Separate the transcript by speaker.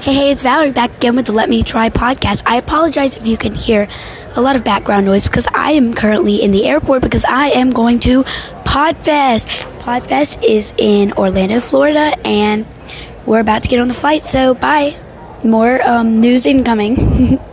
Speaker 1: Hey, hey, it's Valerie back again with the Let Me Try podcast. I apologize if you can hear a lot of background noise because I am currently in the airport because I am going to Podfest. Podfest is in Orlando, Florida, and we're about to get on the flight, so bye. More um, news incoming.